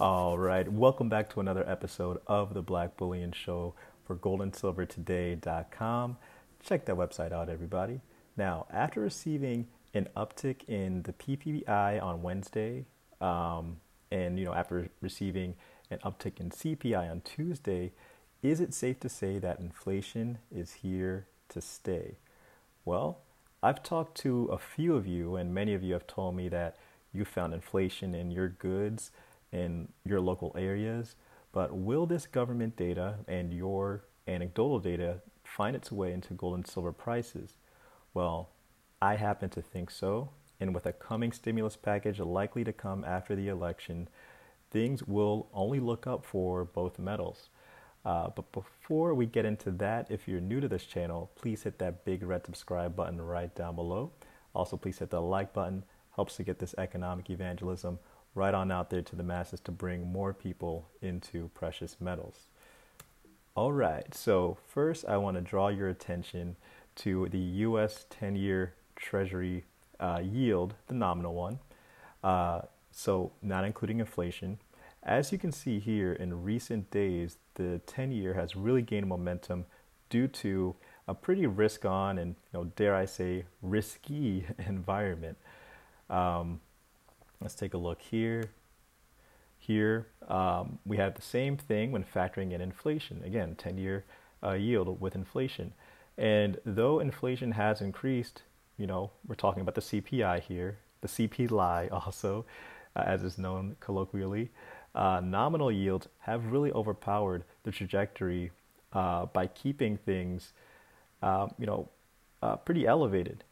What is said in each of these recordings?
All right, welcome back to another episode of the Black Bullion Show for goldandsilvertoday.com. Check that website out, everybody. Now, after receiving an uptick in the PPI on Wednesday, um, and you know, after receiving an uptick in CPI on Tuesday, is it safe to say that inflation is here to stay? Well, I've talked to a few of you, and many of you have told me that you found inflation in your goods in your local areas. But will this government data and your anecdotal data find its way into gold and silver prices? Well, I happen to think so. And with a coming stimulus package likely to come after the election, things will only look up for both metals. Uh, but before we get into that, if you're new to this channel, please hit that big red subscribe button right down below. Also, please hit the like button, helps to get this economic evangelism right on out there to the masses to bring more people into precious metals. All right, so first I want to draw your attention to the US 10 year Treasury uh, yield, the nominal one. Uh, so, not including inflation. As you can see here, in recent days, the 10 year has really gained momentum due to a pretty risk on and, you know, dare I say, risky environment. Um, let's take a look here. Here, um, we have the same thing when factoring in inflation. Again, 10 year uh, yield with inflation. And though inflation has increased, you know, we're talking about the CPI here, the CPI also, uh, as is known colloquially, uh, nominal yields have really overpowered the trajectory uh, by keeping things, uh, you know, uh, pretty elevated.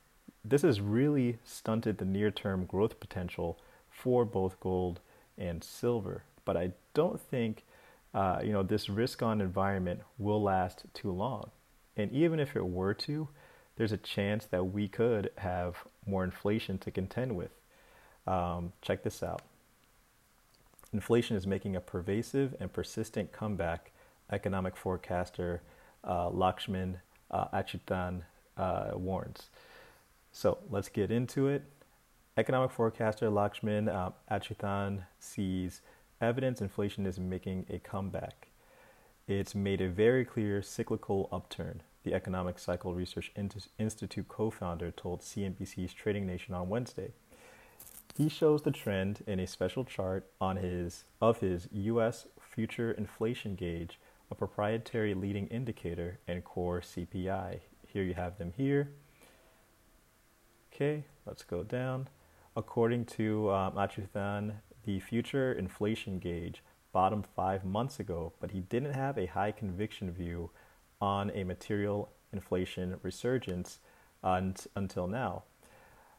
This has really stunted the near-term growth potential for both gold and silver. But I don't think, uh, you know, this risk-on environment will last too long. And even if it were to, there's a chance that we could have more inflation to contend with. Um, check this out. Inflation is making a pervasive and persistent comeback, economic forecaster uh, Lakshman uh, Achuthan uh, warns. So let's get into it. Economic forecaster Lakshman um, Achuthan sees evidence inflation is making a comeback. It's made a very clear cyclical upturn, the Economic Cycle Research Institute co founder told CNBC's Trading Nation on Wednesday. He shows the trend in a special chart on his of his US future inflation gauge, a proprietary leading indicator and core CPI. Here you have them here. Okay, let's go down. According to um, Achuthan, the future inflation gauge bottomed five months ago, but he didn't have a high conviction view on a material inflation resurgence until now.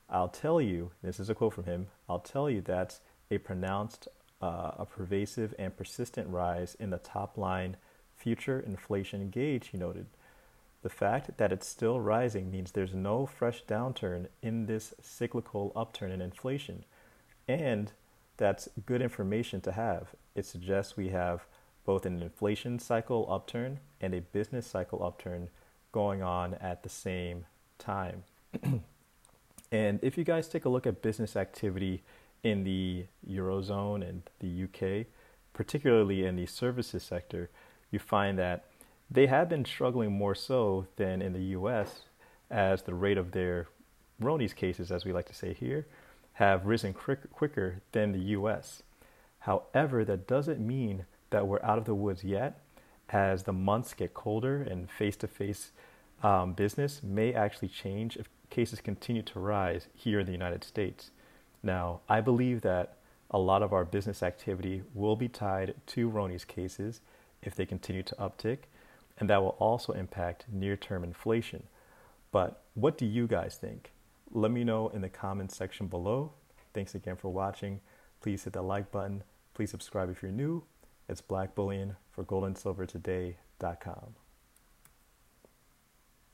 I'll tell you, this is a quote from him, I'll tell you that's a pronounced, uh, a pervasive and persistent rise in the top line future inflation gauge, he noted. The fact that it's still rising means there's no fresh downturn in this cyclical upturn in inflation. And that's good information to have. It suggests we have both an inflation cycle upturn and a business cycle upturn going on at the same time. and if you guys take a look at business activity in the Eurozone and the UK, particularly in the services sector, you find that they have been struggling more so than in the US as the rate of their Ronies cases, as we like to say here, have risen quick, quicker than the US. However, that doesn't mean that we're out of the woods yet, as the months get colder and face to face business may actually change if cases continue to rise here in the United States. Now, I believe that a lot of our business activity will be tied to Ronies cases if they continue to uptick, and that will also impact near term inflation. But what do you guys think? Let me know in the comments section below. Thanks again for watching. Please hit that like button. Please subscribe if you're new. It's Black Bullion for goldandsilvertoday.com.